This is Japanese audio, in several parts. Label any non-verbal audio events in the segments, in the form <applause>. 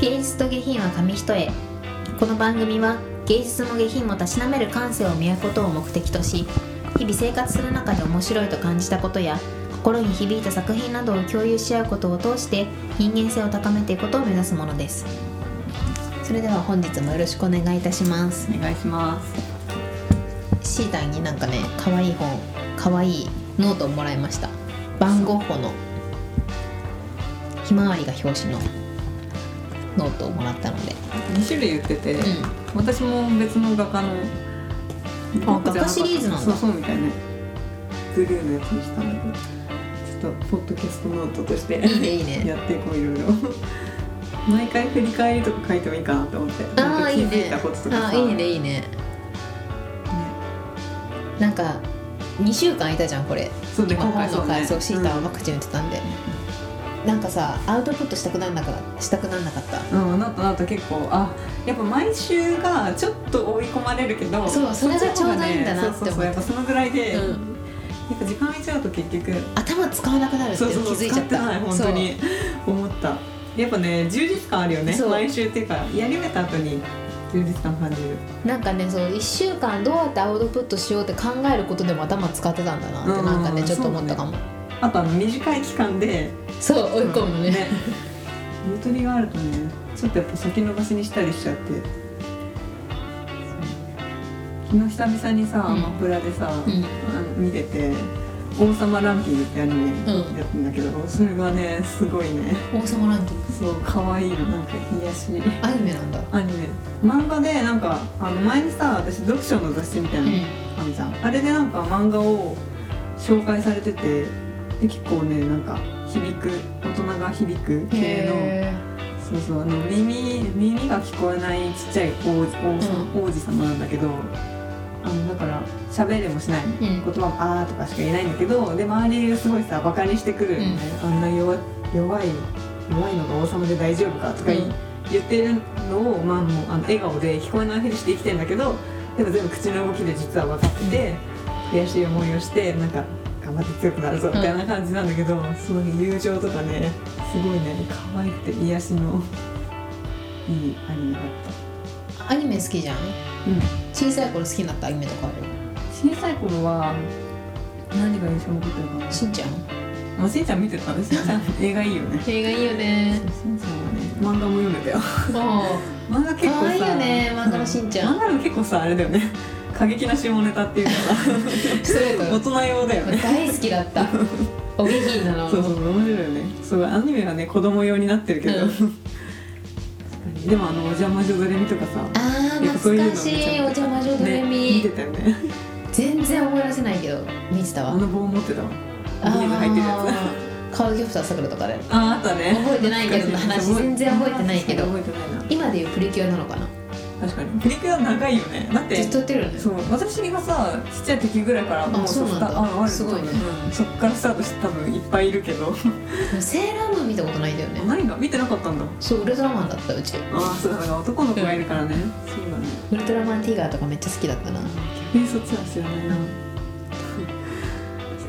芸術と下品は紙一重。この番組は芸術も下品もたしなめる感性を磨くことを目的とし日々生活する中で面白いと感じたことや心に響いた作品などを共有し合うことを通して人間性を高めていくことを目指すものです。それでは本日もよろしくお願いいたします。お願いします。シータンになんかね可愛い本可愛いノートをもらいました。番号法のひまわりが表紙のノートをもらったので。2種類言ってて、う私も別の画家のあ画家シリーズなんだ。そうそうみたいねブルーのやつにしたんだけどちょっとポッドキャストノートとしてんいいね。いいねやっていこういろいろ。<laughs> 毎回振り返りとか書いてもいいかなと思ってああいいね。づいいいねいいね。なんか2週間いたじゃんこれ。そうね今今回そうね。回。そうシータンはうんワクチン打ってたんで、なんかさアウトプットしたくなんなかしたくなんなかった。うん、なったなった結構あやっぱ毎週がちょっと追い込まれるけどそうそれがちょうどいいんだなって思ってそうそうそうやっぱそのぐらいで、うん。やっぱ時間空いちゃうと結局頭使わなくなるってそうそう気づいちゃった。使ってない本当に。思った。やっぱね充実感あるよねそう。毎週っていうかやり終えた後に充実感感じる。そうなんかねそう1週間どうやってアウトプットしようって考えることでも頭使ってたんだなってうんなんかねちょっと思ったかもあとあの短い期間でそう追い込むのね。ゆとりがあるとねちょっとやっぱ先延ばしにしたりしちゃって。昨日久々にさ、うん。アマプラでさ、うん。あの見てて「王様ランキング」ってアニメやうんってんだけど、それがねすごいね。王様ランキング。そう可愛いのなんか癒し。アニメなんだ。アニメ。漫画でなんかあの前にさ私読書の雑誌みたいなのうん。あるじゃん、あれでなんか漫画を紹介されててで結構ねなんか響く大人が響く系のへそうそうあの耳耳が聞こえないちっちゃい王王,、王子様なんだけどあのだから喋れもしない、ん。言葉も「あー」とかしか言えないんだけどで周りがすごいさバカにしてくるよね、あんな弱弱い弱いのが王様で大丈夫かとか言ってるのを、まあ、もうあの笑顔で聞こえないふりして生きてんだけどでも全部口の動きで実は分かってて、悔しい思いをしてなんか頑張って強くなるぞみたいな感じなんだけど、すごい友情とかねすごいね可愛くて癒しのいいアニメだっーアニメ好きじゃん？た、うん、小さい頃好きになったアニメとかある？小さい頃は何が印象に残ってるかな？しんちゃん？あしんちゃん見てたんですよ映画いいよね。映画いいよね。しんちゃんはね漫画も読んでたよ。も <laughs> 漫画結構さ可愛いよね漫画のしんちゃん。漫画でも結構さあれだよね過激な下ネタっていうかストレー大ト人用だよね。大好きだった。お下品なの。そうそう面白いよね。そうアニメはね子供用になってるけど、うん。でもあのお邪魔女ドレミとかさあ懐かしいお邪魔女ドレね、見ミてたよね。全然思い出せないけど見てたわ。あの棒持ってたわ。ビー。ズ入ってるやつ。カウギョプターさくらとかで。ああったね。覚えてないけど話。全然覚えてないけど。覚えてないな。今でいうプリキュアなのかな確かに。プリキュア長いよね。だってずっとやってるよね。そう。私がさちっちゃい時ぐらいからもうそうなああるすごいね。うん。そっからスタートして多分いっぱいいるけど。セーラームーン見たことないんだよね。何が見てなかったんだ。そうウルトラマンだったうち。ああそうだから男の子がいるからね、そうだね。ウルトラマンティガーとかめっちゃ好きだったな。逆にそっちは知らないな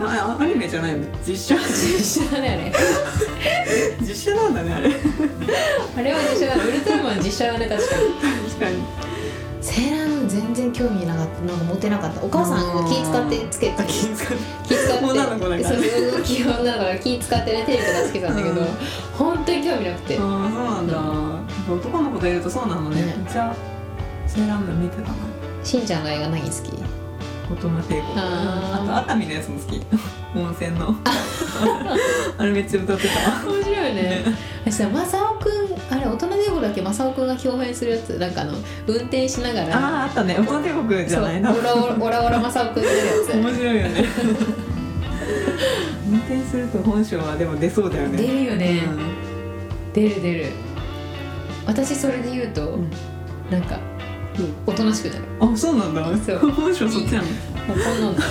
ああアニメじゃないの？実写実写だね。実写なんだね。あれ確あれあれは実写だね。ウルトラマン実写だね確かに。かに。セーラームーン全然興味なかった。なんか持てなかったお母さんが気使ってつけてあ気遣って気使って女の子だからそだから気使ってねテレビとかつけてたんだけど、うん。本当に興味なくて。ああそうなんだ、男の子といるとそうなのね。ね。めっちゃセーラームーン見てたなしんちゃんの映画何好き？大人帝国あと熱海のやつも好き。温泉の。<laughs> あれめっちゃ歌ってた。面白いね。私さ正雄くんあれ大人帝国だっけ？正雄くんが共演するやつ。なんかあの運転しながら。あああったね。大人帝国じゃないな。オラオラオラオラ正雄くんが出るやつ。面白いよね。<laughs> 運転すると本性はでも出そうだよね。出るよね、うん。出る出る。私それで言うと、ん。なんかおとなしくなる。あそうなんだ。そう。本性そっちなのもうこんなんだ。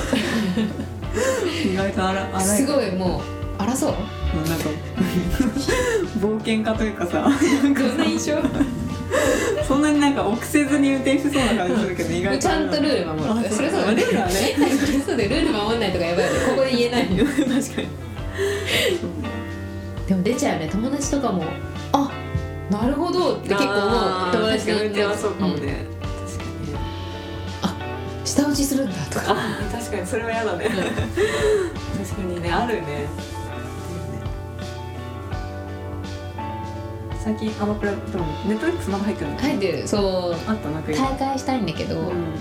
意外と荒荒い。すごいもう争う。うんなんか <laughs> 冒険家というかさどんな印象？そんなになんか臆せずに運転しそうな感じするけど <laughs> 意外とちゃんとルール守るあそれそうだルールはね。それそうでルール守んないとかやばいよね。ここで言えないよ。<laughs> 確かに。でも出ちゃうね。友達とかもあなるほど。って結構思う。友達に言ってはそうかもね、うん。確かにね下打ちするんだとか。あ確かにそれは嫌だね、確かにねあるね。最近アマプラでもネットフリックスまだ入ってるの？入ってる。そう。あったな大会したいんだけど、うん。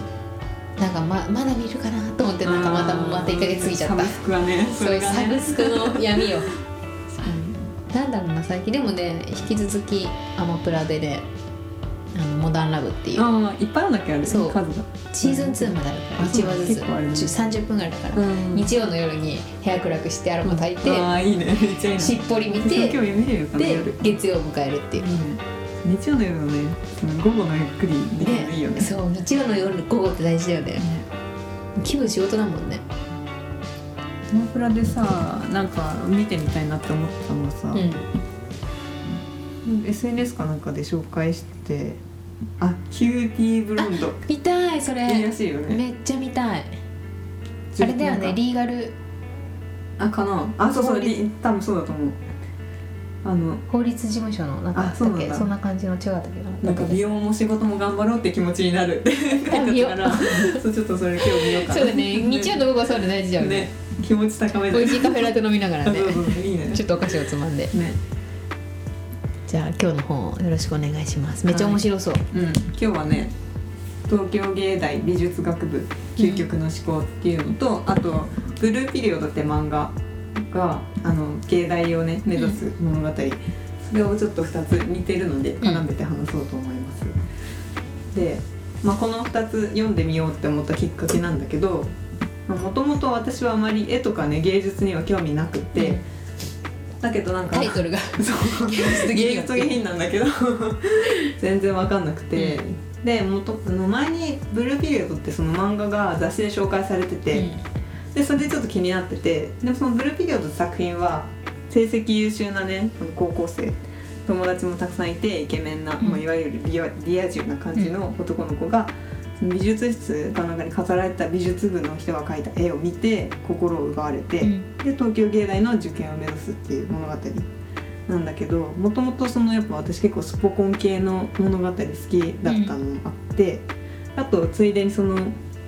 なんかままだ見るかなと思ってなんかまたまた1ヶ月過ぎちゃった。サブスクはねそそうサブスクの闇をなんだろうな最近。でもね引き続きアマプラでねあのモダンラブっていう。ああいっぱいあるんだっけあれそう。数が。シーズン2まであるから。あ1話ずつ。結構あるね。30分ぐらいだから、ん。日曜の夜に部屋暗くしてアロマ炊いて、ああいいね。めっちゃいいなしっぽり見今て日見れる。かなで夜月曜を迎えるっていう。日曜の夜のね午後のゆっくりできるのいいよね。そう日曜の夜午後って大事だよね。気分仕事だもんねアマプラでさなんか見てみたいなって思ったのはさ、うん。SNS かなんかで紹介してあキューティーブロンド。見たいそれ。いいらしいよね。めっちゃ見たい。あれだよねリーガル。あかな。あそうそうリ多分そうだと思う。あの法律事務所のなんかあそんな感じの違ったっけ？なんか美容も仕事も頑張ろうって気持ちになるって書いてあったからそうちょっとそれ今日見ようかなそうだね日曜の午後はそういうの大事だよねね気持ち高め美で味しいカフェラテ飲みながらね。いいね。ちょっとお菓子をつまんで。ね。じゃあ今日の本をよろしくお願いします。めっちゃ面白そう、うん。今日はね東京芸大美術学部究極の思考っていうのと、あと「ブルーピリオド」って漫画があの芸大をね目指す物語、それをちょっと2つ似てるので絡めて話そうと思います、で、まあ、この2つ読んでみようって思ったきっかけなんだけどもともと私はあまり絵とかね芸術には興味なくて、うん。だけどなんかタイトルが。<laughs> そう。芸術下品なんだけど <laughs> 全然わかんなくて、で元あの前に「ブルーピリオド」ってその漫画が雑誌で紹介されてて、でそれでちょっと気になっててでもその「ブルーピリオド」って作品は成績優秀なね高校生友達もたくさんいてイケメンな、うん。まあ、いわゆるリアリア充な感じの男の子が、その美術室かなんかに飾られた美術部の人が描いた絵を見て心を奪われて、うん。で東京芸大の受験を目指すっていう物語なんだけどもともとそのやっぱ私結構スポコン系の物語好きだったのもあって、あとついでにその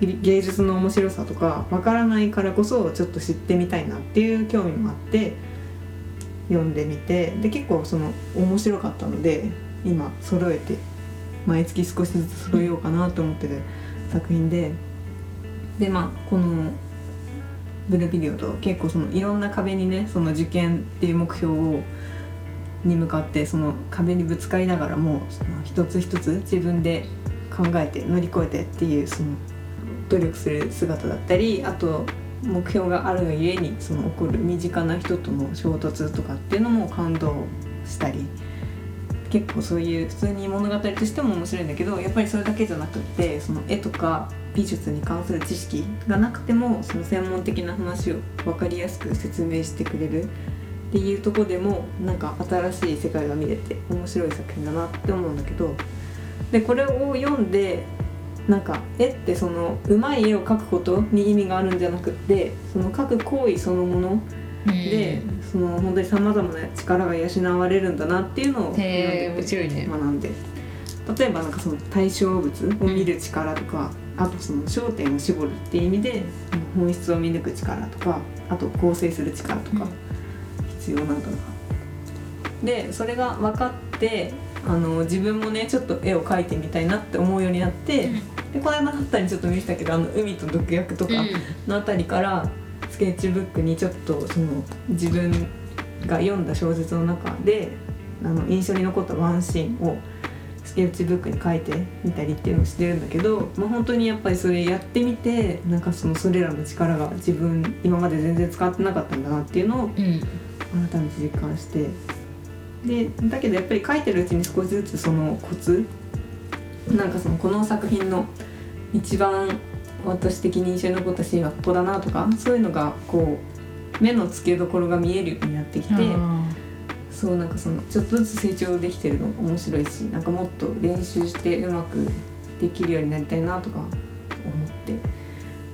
芸術の面白さとかわからないからこそちょっと知ってみたいなっていう興味もあって読んでみてで結構その面白かったので今揃えて毎月少しずつ揃えようかなと思ってる作品ででまあこのブルービデオと結構そのいろんな壁にねその受験っていう目標をに向かってその壁にぶつかりながらもその一つ一つ自分で考えて乗り越えてっていうその努力する姿だったりあと目標があるがゆえにその起こる身近な人との衝突とかっていうのも感動したり結構そういう普通に物語としても面白いんだけどやっぱりそれだけじゃなくってその絵とか美術に関する知識がなくてもその専門的な話を分かりやすく説明してくれるっていうとこでもなんか新しい世界が見れて面白い作品だなって思うんだけどでこれを読んでなんか絵ってそのうまい絵を描くことに意味があるんじゃなくってその描く行為そのもので、その本当にさまざまな力が養われるんだなっていうのをへー読んでて面白いね。学んで。例えばなんかその対象物を見る力とか、あとその焦点を絞るっていう意味で本質を見抜く力とかあと構成する力とか必要なんだな、でそれが分かってあの自分もねちょっと絵を描いてみたいなって思うようになって、でこの間あったにちょっと見せたけどあの海と毒薬とかのあたりからスケッチブックにちょっとその自分が読んだ小説の中であの印象に残ったワンシーンをスケッチブックに書いてみたりっていうのをしてるんだけど、まあ、本当にやっぱりそれやってみてなんかそのそれらの力が自分今まで全然使ってなかったんだなっていうのを改めて実感して。でだけどやっぱり書いてるうちに少しずつそのコツなんかそのこの作品の一番私的に印象に残ったシーンはここだなとかそういうのがこう目の付けどころが見えるようになってきてそうなんかそのちょっとずつ成長できてるの面白いしなんかもっと練習してうまくできるようになりたいなとか思って。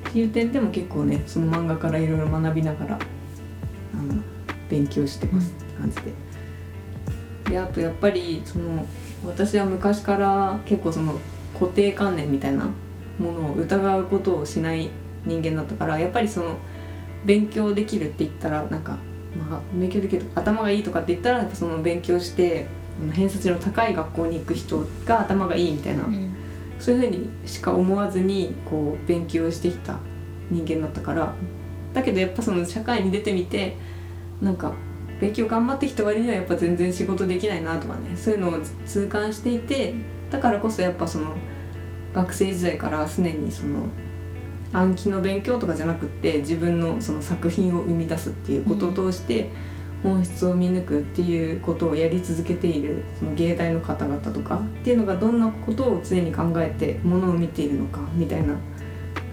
っていう点でも結構ねその漫画からいろいろ学びながらあの勉強してますって感じで。であとやっぱりその私は昔から結構その固定観念みたいなものを疑うことをしない人間だったからやっぱりその勉強できるって言ったらなんか、まあ、勉強できる頭がいいとかって言ったらやっぱその勉強して偏差値の高い学校に行く人が頭がいいみたいな、うん。そういうふうにしか思わずにこう勉強してきた人間だったからだけどやっぱその社会に出てみてなんか勉強頑張ってきた割にはやっぱ全然仕事できないなとかねそういうのを痛感していてだからこそやっぱその学生時代から常にその暗記の勉強とかじゃなくって自分のその作品を生み出すっていうことを通して本質を見抜くっていうことをやり続けているその芸大の方々とかっていうのがどんなことを常に考えてものを見ているのかみたいな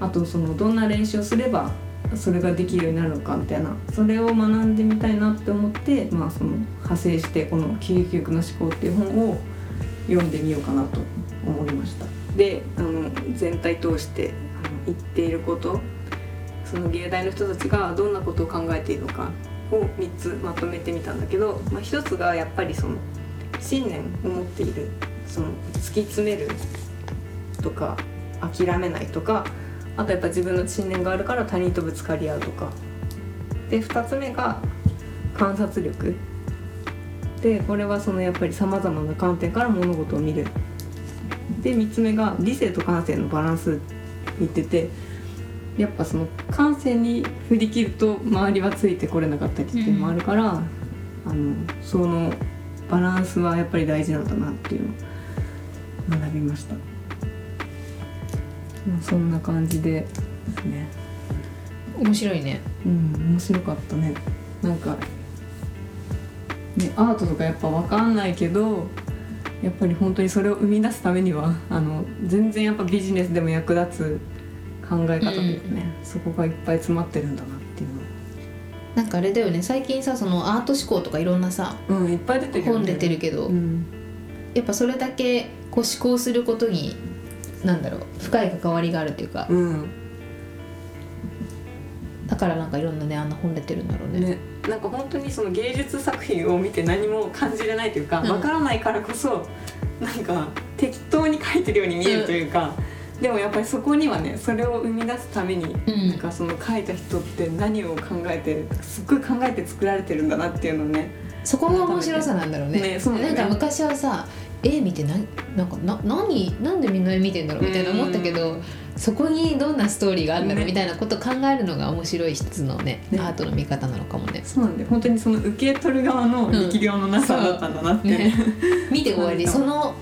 あとそのどんな練習をすればそれができるようになるのかみたいなそれを学んでみたいなって思って、まあ、その派生してこの「究極の思考」っていう本を読んでみようかなと思いました。であの全体通してあの言っていることその芸大の人たちがどんなことを考えているのかを3つまとめてみたんだけど、まあ、1つがやっぱりその信念を持っているその突き詰めるとか諦めないとかあとやっぱ自分の信念があるから他人とぶつかり合うとか。で2つ目が観察力。でこれはそのやっぱりさまざまな観点から物事を見る。で3つ目が理性と感性のバランスって言っててやっぱその感性に振り切ると周りはついてこれなかったりっていうのもあるから、あのそのバランスはやっぱり大事なんだなっていうのを学びました、まあ、そんな感じでですね。面白いね。うん面白かったね。なんかねアートとかやっぱ分かんないけどやっぱり本当にそれを生み出すためにはあの全然やっぱビジネスでも役立つ考え方というかね、そこがいっぱい詰まってるんだなっていうなんかあれだよね。最近さそのアート思考とかいろんなさのうんいっぱい出てる本出てるけど、うん。やっぱそれだけこう思考することになんだろう深い関わりがあるっていうか、うん。だからなんかいろんなねあんな本出てるんだろうね。ねなんか本当にその芸術作品を見て何も感じれないというかうん。わからないからこそなんか適当に描いてるように見えるというか、でもやっぱりそこにはねそれを生み出すために、うん。なんかその描いた人って何を考えてすっごい考えて作られてるんだなっていうのをねそこが面白さなんだろうね。ねそうだね。なんか昔はさ絵見てななんかな何なんでみんな絵見てんだろうみたいな思ったけどそこにどんなストーリーがあるんだろうね。みたいなことを考えるのが面白い一つのねね。アートの見方なのかもね。そうなんで本当にその受け取る側の力量のなさだったんだなって、ね見て終わりその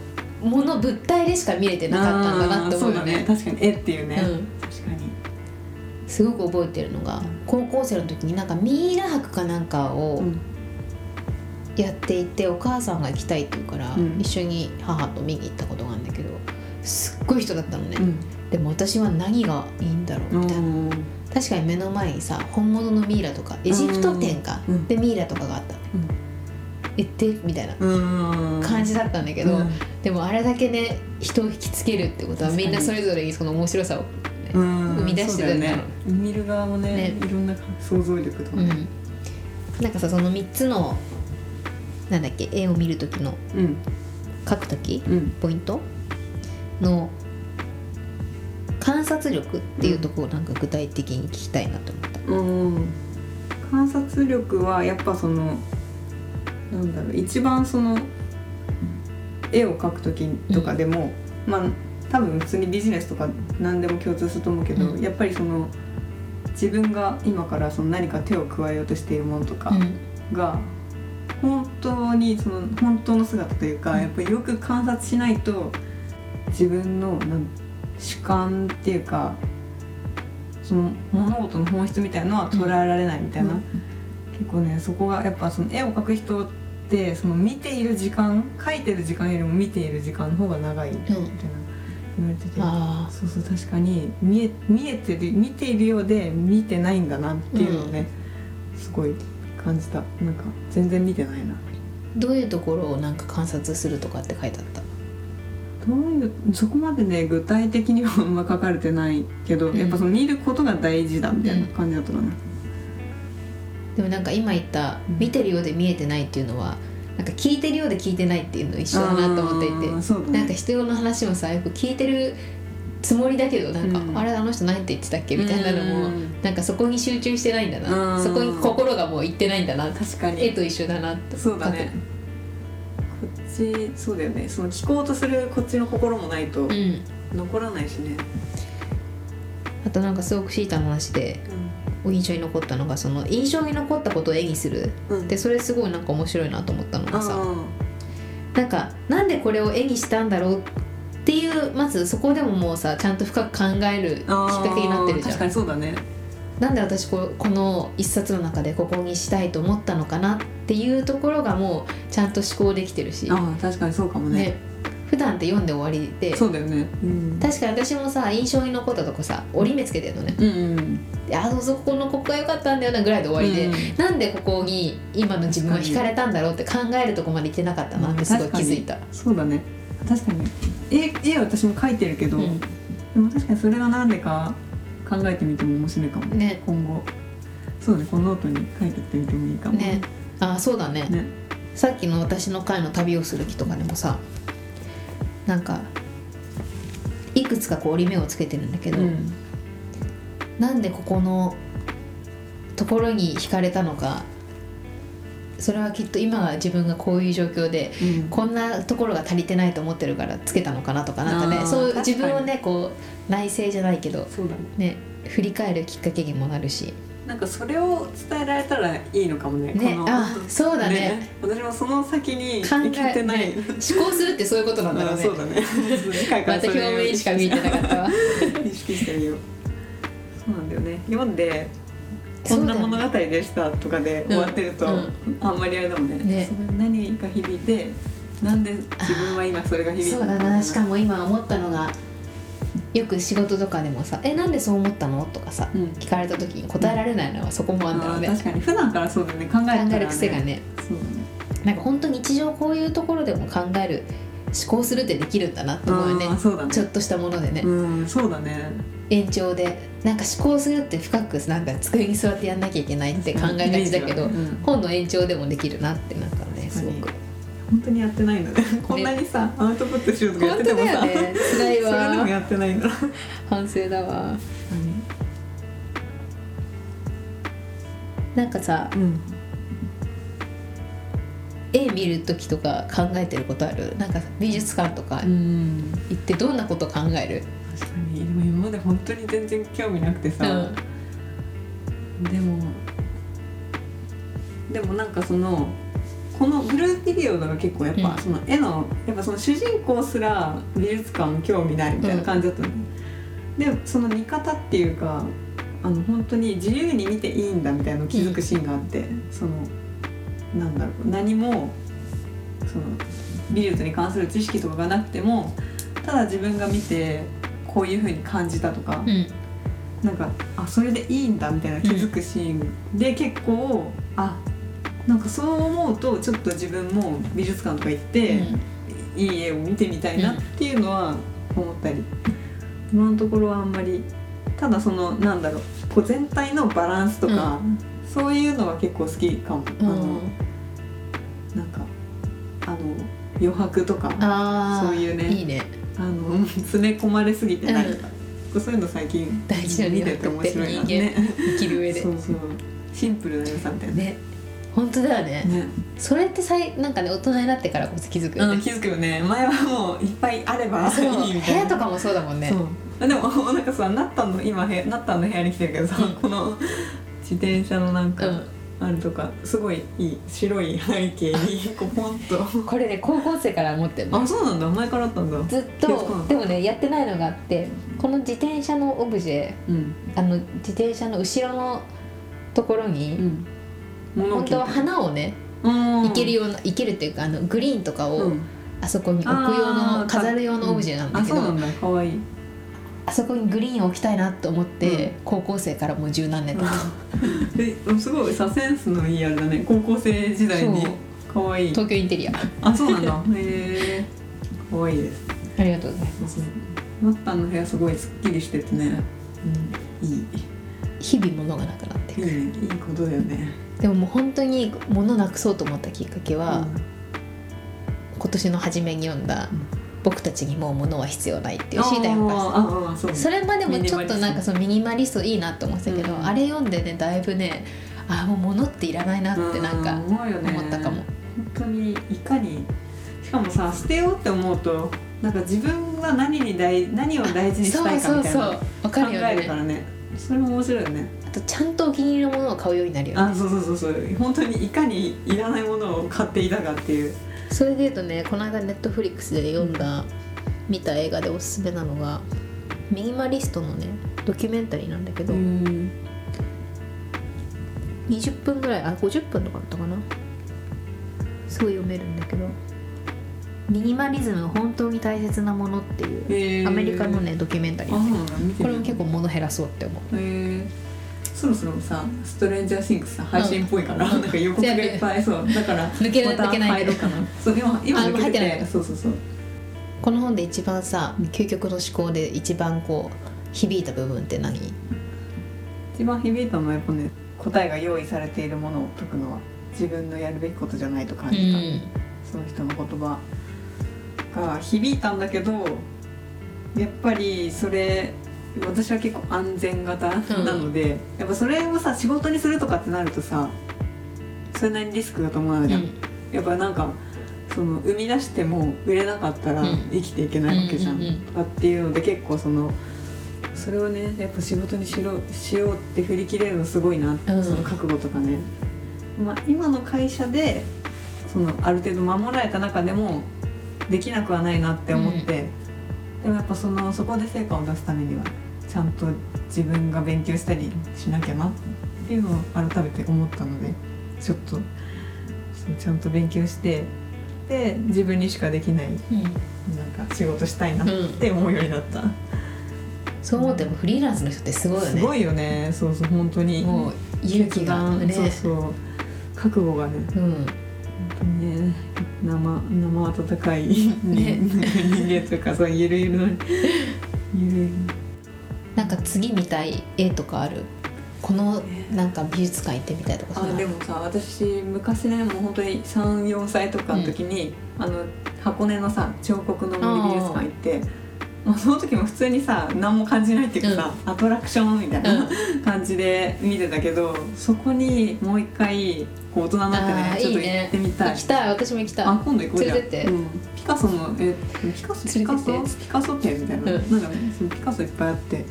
もの物体でしか見れてなかったんだなって思うよね。ね。確かに絵っていうね、うん。確かに。すごく覚えてるのが高校生の時になんかミイラ博かなんかをうん。やっていてお母さんが行きたいって言うから、うん。一緒に母と見に行ったことがあるんだけどすっごい人だったのね、うんでも私は何がいいんだろうみたいな、うん。確かに目の前にさ本物のミイラとかエジプト展か、うん。でミイラとかがあった。えってみたいなうん。感じだったんだけど、うん。でもあれだけね人を引きつけるってことはみんなそれぞれにその面白さを、生み出してるんだろう見る側もねね。いろんな想像力とかね。うん、なんかさその3つのなんだっけ絵を見る時のうん。描く時うん。ポイントの観察力っていうところをなんか具体的に聞きたいなと思った。うん観察力はやっぱそのなんだろう一番その絵を描く時とかでも、まあ多分普通にビジネスとか何でも共通すると思うけど、うん。やっぱりその自分が今からその何か手を加えようとしているものとかうん。が、本当にその本当の姿というか、うん。やっぱりよく観察しないと自分のなん主観っていうかその物事の本質みたいのは捉えられないみたいな、うん。結構ねそこがやっぱその絵を描く人ってその見ている時間描いてる時間よりも見ている時間の方が長いみたいな、言われてて。あそうそう確かに見え見えてる見ているようで見てないんだなっていうのをね、すごい感じた。なんか全然見てないな。ーどういうところをなんか観察するとかって書いてあった？どういうそこまでね具体的にはあんま書かれてないけど、うん。やっぱその見ることが大事だみたいな感じだったかな、でもなんか今言ったうん。見てるようで見えてないっていうのはなんか聞いてるようで聞いてないっていうの一緒だなと思っていて、ね。なんか人の話もさよく聞いてるつもりだけどなんか、うん。あれあの人何て言ってたっけみたいなのも、うん。なんかそこに集中してないんだな、うん。そこに心がもういってないんだな。確かに。絵と一緒だなってそうだねちそうだよね。その聞こうとするこっちの心もないとうん。残らないしね。あとなんかすごくシータの話で印象に残ったのがその印象に残ったことを絵にする。うん。でそれすごいなんか面白いなと思ったのがさあなんかなんでこれを絵にしたんだろうっていうまずそこでももうさちゃんと深く考えるきっーかけになってるじゃ確かんにそうだねなんで私ここの一冊の中でここにしたいと思ったのかなっていうところがもうちゃんと思考できてるし。ああ確かにそうかもね。ね。普段って読んで終わりで。そうだよね。うん。確かに私もさ印象に残ったとこさ折り目つけてるのね。うんうんであそうそうここのここが良かったんだよなぐらいで終わりで、うんなんでここに今の自分は惹かれたんだろうって考えるとこまで行ってなかったなってすごい気づいた、そうだね。確かに。絵絵は私も描いてるけど、うん。でも確かにそれがなんでか考えてみても面白いかも。ね。今後。そうねこのノートに書いてってみてもいいかも。ね。あそうだね。ね。さっきの私の会の旅をする気とかでもさなんかいくつかこう折り目をつけてるんだけど、うん。なんでここのところに惹かれたのかそれはきっと今が自分がこういう状況でうん。こんなところが足りてないと思ってるからつけたのかなとかなんかね。そう自分をねこう内省じゃないけどそうだね。ね振り返るきっかけにもなるし。なんかそれを伝えられたらいいのかもねねあそうだね。私もその先に行けてない、ね思考するってそういうことなんだろうね。あそうだね。また表面しか見えてなかったわ。<laughs> 意識してみよう。そうなんだよね。読んでこんな物語でしたとかで終わってると、うん。あんまりあれだもんね。ね。何が響いてなんで自分は今それが響いてそうだな。しかも今思ったのがよく仕事とかでもさ「えなんでそう思ったの?」とかさうん。聞かれた時に答えられないのはそこもあるんだろうね。あー確かに。普段からそうだね。考えね、考える癖がね。そうだね。なんか本当日常こういうところでも考える思考するってできるんだなって思うよね。あーそうだね。ちょっとしたものでね、うんそうだね。延長でなんか思考するって深くなんか机に座ってやんなきゃいけないって考えがちだけど、うん。本の延長でもできるなってなんかねすごく。本当にやってないんだねこんなにさアウトプットしようとかやっててもさ、ね。辛いそれでもわやってないんだ <laughs> 反省だわ。なんかさうん絵見る時とか考えてることある？なんか美術館とかうん。行ってどんなこと考える？確かに。でも今まで本当に全然興味なくてさ、でもでもなんかそのこのブルーピリオドが結構やっぱ、うん。その絵のやっぱその主人公すら美術館興味ないみたいな感じだったの、でその見方っていうかあの本当に自由に見ていいんだみたいなのを気づくシーンがあって、そのなんだろう何もその美術に関する知識とかがなくてもただ自分が見てこういう風に感じたとか、うん。なんかあそれでいいんだみたいな気づくシーンで結構、あなんかそう思うとちょっと自分も美術館とか行って、いい絵を見てみたいなっていうのは思ったり、今のところはあんまりただそのなんだろうこう全体のバランスとか、そういうのは結構好きかも。うん。あのなんかあの余白とかそういうねいいね。あの <laughs> 詰め込まれすぎてないとか、そういうの最近大事な見てて面白いな。ね。生きる上で。そうそう。シンプルな良さみたいな。ね。本当だよね。ね。それってさいなんかね大人になってからこそ気づくよね。うん、気づくよね。前はもういっぱいあればそう。いいみたいな。部屋とかもそうだもんね。そう。あでも <laughs> なんかさナッタンの今部屋ナッタンの部屋に来てるけどさ、うん。この自転車のなんか、うん。あるとかすごいいい白い背景にこうポンと。これね高校生から持ってるの。あそうなんだ。前からあったんだ。ずっとでもねやってないのがあってこの自転車のオブジェうん。あの自転車の後ろのところに、うん。物本当は花をねうん。いけるようないけるっていうかあのグリーンとかを、うん。あそこに置く用の飾る用のオブジェなんだけど、あそうなんだ。可愛いあそこにグリーンを置きたいなと思って、高校生からもう十何年とか、<laughs> ですごいさセンスのいいあれだね高校生時代に。そう。可愛い。東京インテリア。あそうなんだ <laughs> へえ。可愛いです。ありがとうございます。マッタンの部屋すごいすっきりしててね、うん、いい。日々物がなくなっていくいいね。いいことだよね。でももう本当に物なくそうと思ったきっかけは、今年の初めに読んだうん「僕たちにもう物は必要ない」っていうシーターがああそれまでもちょっとなんかそのミニマリスト。いいなって思ってたけど、うん。あれ読んでねだいぶねあもう物っていらないなってなんかう思うよね。思ったかも。本当にいかにしかもさ捨てようって思うとなんか自分は何に大何を大事にしたいかみたいな考えるねからね。それも面白いよね。あとちゃんとお気に入りのものを買うようになるよね。あそうそうそうそう。本当にいかにいらないものを買っていたかっていうそれで言うとねこの間ネットフリックスで読んだ、見た映画でおすすめなのがミニマリストのねドキュメンタリーなんだけど、ん。20分ぐらいあ50分とかだったかな？すごい読めるんだけどミニマリズム本当に大切なものっていうアメリカのねドキュメンタリーなんだ。見てみよう。これも結構物減らそうって思うそろそろさストレンジャーシングスさ配信っぽいから、なんか予告がいっぱいそうだから抜けまた抜けない入ろうかな。そう今今あ抜けててない。てそうそうそう。この本で一番さ究極の思考で一番こう響いた部分って何？一番響いたのはやっぱね答えが用意されているものを解くのは自分のやるべきことじゃないと感うじた、ん。その人の言葉が響いたんだけどやっぱりそれ私は結構安全型なので、やっぱそれをさ仕事にするとかってなるとさそれなりにリスクだと思うじゃん、やっぱなんかその生み出しても売れなかったらうん。生きていけないわけじゃん,、うっていうので結構そのそれをねやっぱ仕事にしろしようって振り切れるのすごいな、うん。その覚悟とかね、まあ、今の会社でそのある程度守られた中でもできなくはないなって思って、でもやっぱそのそこで成果を出すためにはちゃんと自分が勉強したりしなきゃなっていうのを改めて思ったのでちょっとそうちゃんと勉強してで自分にしかできないうん。なんか仕事したいなって思うようになった、そう思ってもフリーランスの人ってすごいよね。すごいよね。そうそう本当に。もう勇気がね。そうそう覚悟がね。うん。本当にね生生温かい、ね、人間というかそうゆるゆるのゆるゆるなんか次見たい絵とかある？このなんか美術館行ってみたいとかさあでもさ私昔ねもう本当に34歳とかの時に、あの箱根のさ彫刻の森美術館行ってもうその時も普通にさ何も感じないっていうかさ、アトラクションみたいな感じで見てたけどそこにもう一回こう大人になってねちょっと行ってみたい。行きたい。私も行きたい。あ今度行こうじゃん。連れてって。うん。ピカソのえピカソ？ピカソ？ピカソ展みたいな、うん。なんかねそのピカソいっぱいあって。ちょ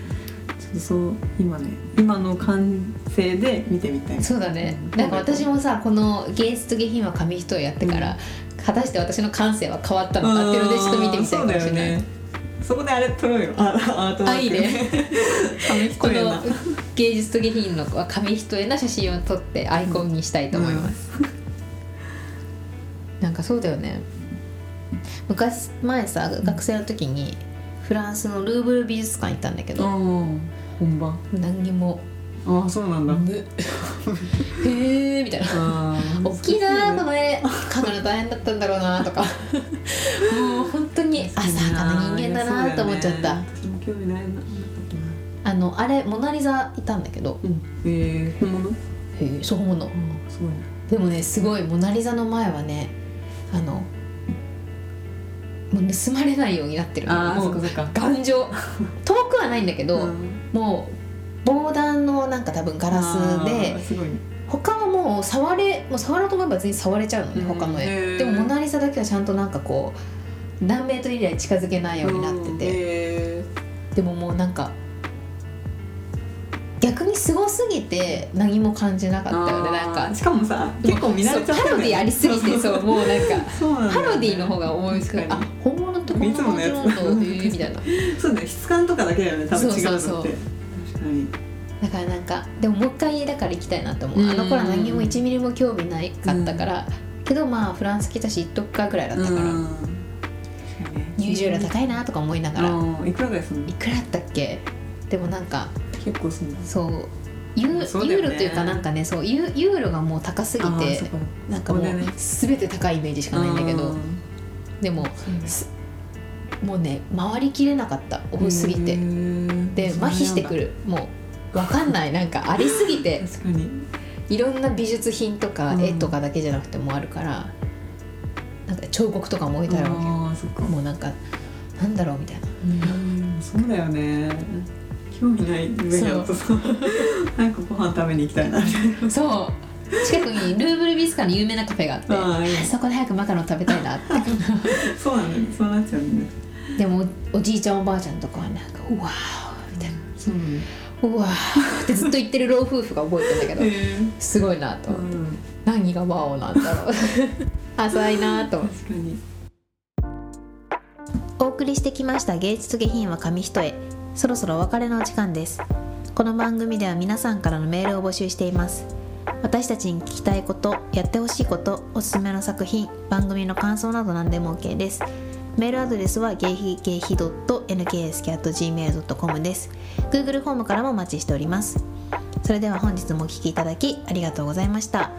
っとそう今ね今の完成で見てみたいそうだね。うん。なんか私もさこの芸術と下品は紙一重やってから、果たして私の感性は変わったのかっていうのでちょっと見てみたいかもしれない、そこであれ撮ろうよ。あアートワーク。あいいね紙一こ重なの芸術と下品のは紙一重な写真を撮ってアイコンにしたいと思います、なんかそうだよね。昔前さ学生の時にフランスのルーブル美術館行ったんだけど、うん本番何にも。ああそうなんだ、「む <laughs> へえ」みたいな。大きいなこの絵描くの大変だったんだろうなとか。<laughs> もう本当に浅はかな人間だなと思っちゃった、興味ないな。あのあれモナ・リザいたんだけど。うん。えー、本物？へえそう思うのうんすごいね。でもねすごいモナ・リザの前はねあのもう盗まれないようになってる。ああもそうっかそっか。頑丈。<laughs> 遠くはないんだけど、うん。もう防弾のなんか多分ガラスあでーすごいね。他はもう触れもう触ろうと思えば別に触れちゃうのね、うん。他の絵、へー。でもモナ・リザだけはちゃんとなんかこう何メートル以内近づけないようになってて、てでももうなんか逆にすごすぎて何も感じなかったよねなんかしかもさ結構見慣れちゃそうパロディありすぎてそうもうなんかパロディの方が思いつくあ本物ってこんな感じなんだいつものやつへーみたいなそうだよ質感とかだけだよね多分違うのってそうだからなんかでももう一回だから行きたいなと思ううんあの頃は何にも1ミリも興味ないかったから、けどまあフランス来たし行っとくかぐらいだったから、うん入場料高いなとか思いながら、うん。いくらぐらいするの？いくらだったっけでもなんか結構するの。そう。ユーね。ユーロというかなんかねそうユーユーロがもう高すぎてなんかもう全て高いイメージしかないんだけどうん。でもすもうね回りきれなかった。多すぎて。で麻痺してくる。るもう分かんない。なんかありすぎて。<laughs> 確かに。いろんな美術品とかうん。絵とかだけじゃなくてもあるからなんか彫刻とかも置いてあるわけよもうなんかなんだろうみたいな。うん。そうだよね。興味ない上にあるとさ早くご飯食べに行きたいな。みたいなそう。近くにルーブルビスカの有名なカフェがあってああいいそこで早くマカロン食べたいなって。<laughs> そうなんだ。よそうなっちゃうんだ。よでもおじいちゃんおばあちゃんとかはなんか「うわー」みたいな。そうなんだ。よ「うわー」ってずっと言ってる老夫婦が覚えてんだけどへすごいなとえうん。何がワオなんだろう。<laughs> 浅いなと確かにお送りしてきました芸術下品は紙一重。そろそろお別れのお時間です。この番組では皆さんからのメールを募集しています。私たちに聞きたいことやってほしいことおすすめの作品番組の感想など何でも OK です。メールアドレスはゲイヒゲイヒ .nks.gmail.com です。Google フォームからもお待ちしております。それでは本日もお聴きいただきありがとうございました。